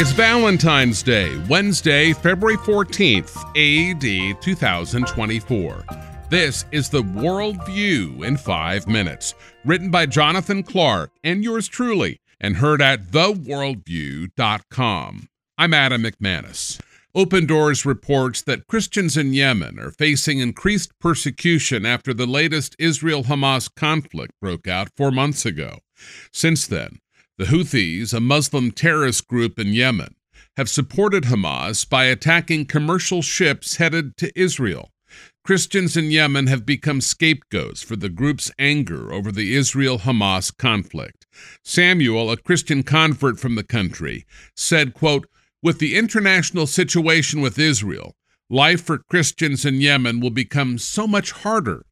It's Valentine's Day, Wednesday, February 14th, AD 2024. This is the World View in five minutes, written by Jonathan Clark and yours truly, and heard at theworldview.com. I'm Adam McManus. Open Doors reports that Christians in Yemen are facing increased persecution after the latest Israel Hamas conflict broke out four months ago. Since then, the Houthis, a Muslim terrorist group in Yemen, have supported Hamas by attacking commercial ships headed to Israel. Christians in Yemen have become scapegoats for the group's anger over the Israel Hamas conflict. Samuel, a Christian convert from the country, said, quote, With the international situation with Israel, life for Christians in Yemen will become so much harder.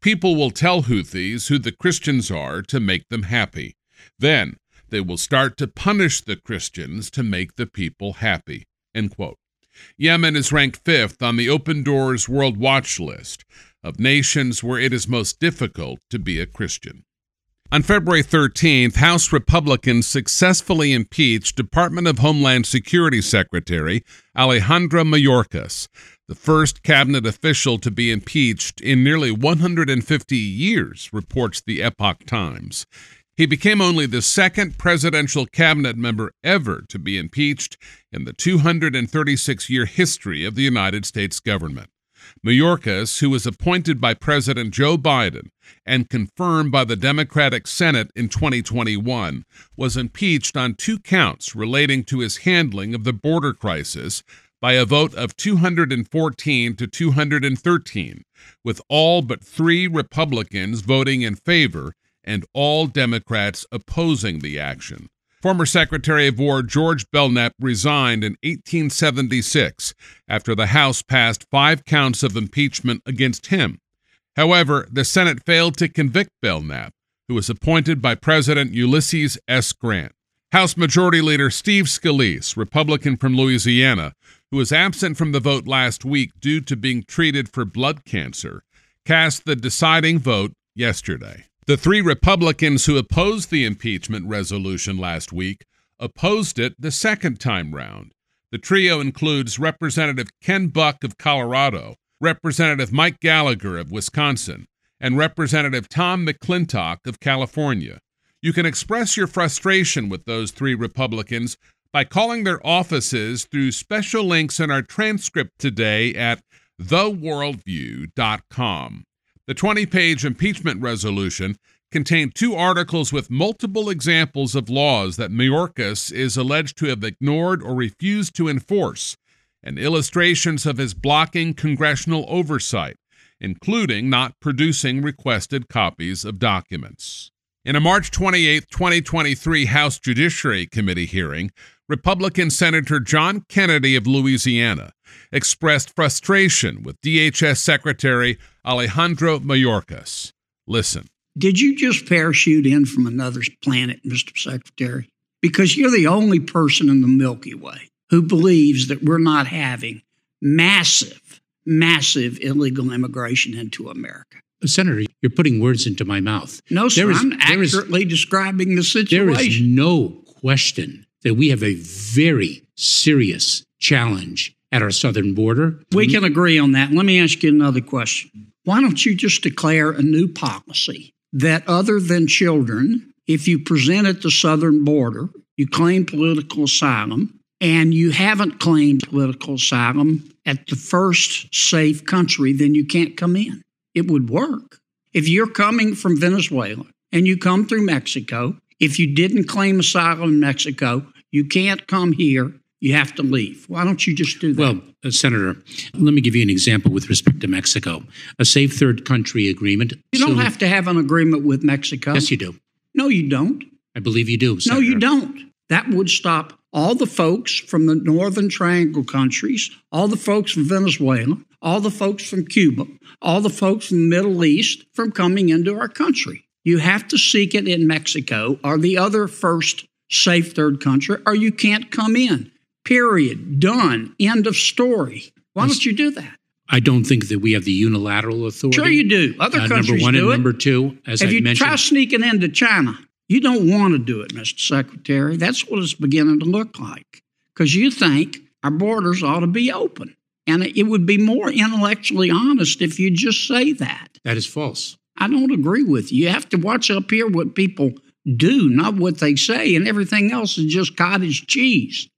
People will tell Houthis who the Christians are to make them happy. Then they will start to punish the Christians to make the people happy. Yemen is ranked fifth on the Open Doors World Watch list of nations where it is most difficult to be a Christian. On February 13th, House Republicans successfully impeached Department of Homeland Security Secretary Alejandro Mayorkas, the first cabinet official to be impeached in nearly 150 years, reports the Epoch Times. He became only the second presidential cabinet member ever to be impeached in the 236 year history of the United States government. Mayorkas, who was appointed by President Joe Biden and confirmed by the Democratic Senate in 2021, was impeached on two counts relating to his handling of the border crisis by a vote of 214 to 213, with all but three Republicans voting in favor and all Democrats opposing the action. Former Secretary of War George Belknap resigned in 1876 after the House passed five counts of impeachment against him. However, the Senate failed to convict Belknap, who was appointed by President Ulysses S. Grant. House Majority Leader Steve Scalise, Republican from Louisiana, who was absent from the vote last week due to being treated for blood cancer, cast the deciding vote yesterday. The three Republicans who opposed the impeachment resolution last week opposed it the second time round. The trio includes Representative Ken Buck of Colorado, Representative Mike Gallagher of Wisconsin, and Representative Tom McClintock of California. You can express your frustration with those three Republicans by calling their offices through special links in our transcript today at theworldview.com. The 20 page impeachment resolution contained two articles with multiple examples of laws that Mayorkas is alleged to have ignored or refused to enforce, and illustrations of his blocking congressional oversight, including not producing requested copies of documents. In a March 28, 2023 House Judiciary Committee hearing, Republican Senator John Kennedy of Louisiana expressed frustration with DHS Secretary Alejandro Mayorkas. Listen. Did you just parachute in from another planet, Mr. Secretary? Because you're the only person in the Milky Way who believes that we're not having massive, massive illegal immigration into America. Senator, you're putting words into my mouth. No, sir. Is, I'm accurately is, describing the situation. There is no question that we have a very serious challenge at our southern border. We mm-hmm. can agree on that. Let me ask you another question. Why don't you just declare a new policy that, other than children, if you present at the southern border, you claim political asylum, and you haven't claimed political asylum at the first safe country, then you can't come in. It would work. If you're coming from Venezuela and you come through Mexico, if you didn't claim asylum in Mexico, you can't come here. You have to leave. Why don't you just do that? Well, uh, Senator, let me give you an example with respect to Mexico. A safe third country agreement. You don't so, have to have an agreement with Mexico. Yes, you do. No, you don't. I believe you do. Senator. No, you don't. That would stop all the folks from the Northern Triangle countries, all the folks from Venezuela, all the folks from Cuba, all the folks from the Middle East from coming into our country. You have to seek it in Mexico or the other first safe third country, or you can't come in. Period. Done. End of story. Why don't you do that? I don't think that we have the unilateral authority. Sure, you do. Other uh, countries number one do and number two, as if I you mentioned, try sneaking into China, you don't want to do it, Mr. Secretary. That's what it's beginning to look like. because you think our borders ought to be open. And it would be more intellectually honest if you just say that. That is false. I don't agree with you. You have to watch up here what people do, not what they say, and everything else is just cottage cheese.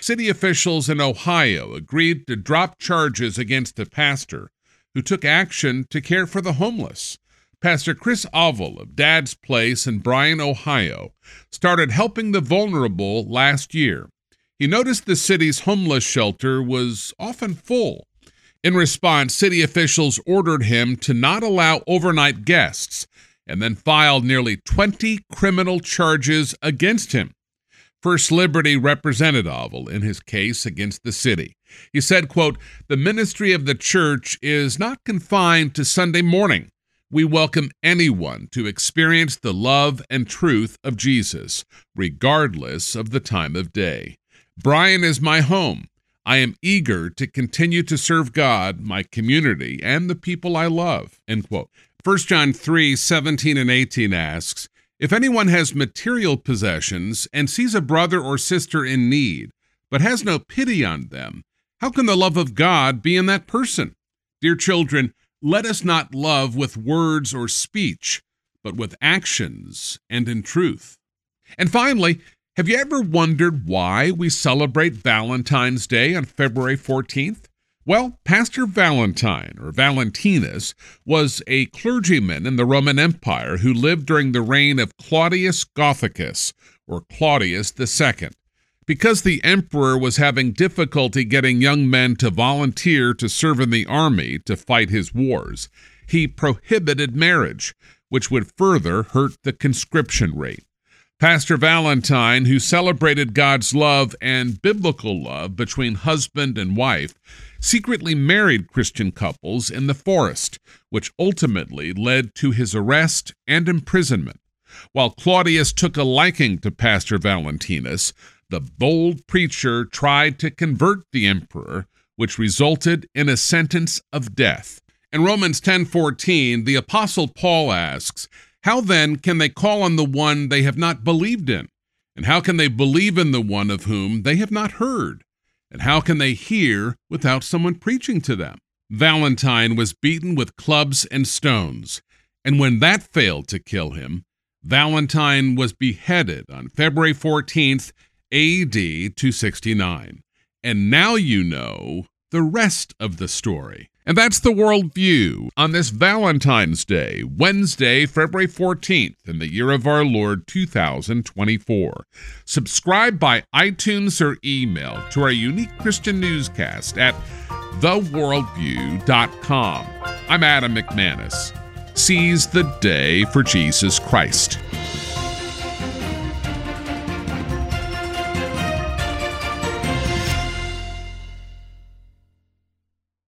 City officials in Ohio agreed to drop charges against a pastor who took action to care for the homeless. Pastor Chris Avell of Dad's Place in Bryan, Ohio, started helping the vulnerable last year. He noticed the city's homeless shelter was often full. In response, city officials ordered him to not allow overnight guests and then filed nearly 20 criminal charges against him. First Liberty represented Avell in his case against the city. He said, quote, "The ministry of the church is not confined to Sunday morning. We welcome anyone to experience the love and truth of Jesus, regardless of the time of day. Bryan is my home. I am eager to continue to serve God, my community, and the people I love. End quote. 1 John 3 17 and 18 asks, If anyone has material possessions and sees a brother or sister in need, but has no pity on them, how can the love of God be in that person? Dear children, let us not love with words or speech, but with actions and in truth. And finally, have you ever wondered why we celebrate Valentine's Day on February 14th? Well, Pastor Valentine, or Valentinus, was a clergyman in the Roman Empire who lived during the reign of Claudius Gothicus, or Claudius II. Because the emperor was having difficulty getting young men to volunteer to serve in the army to fight his wars, he prohibited marriage, which would further hurt the conscription rate. Pastor Valentine, who celebrated God's love and biblical love between husband and wife, secretly married Christian couples in the forest, which ultimately led to his arrest and imprisonment. While Claudius took a liking to Pastor Valentinus, the bold preacher tried to convert the emperor, which resulted in a sentence of death. In Romans 10:14, the apostle Paul asks, how then can they call on the one they have not believed in? And how can they believe in the one of whom they have not heard? And how can they hear without someone preaching to them? Valentine was beaten with clubs and stones, and when that failed to kill him, Valentine was beheaded on February 14th, AD 269. And now you know the rest of the story. And that's the worldview on this Valentine's Day, Wednesday, February 14th, in the year of our Lord 2024. Subscribe by iTunes or email to our unique Christian newscast at theworldview.com. I'm Adam McManus. Seize the day for Jesus Christ.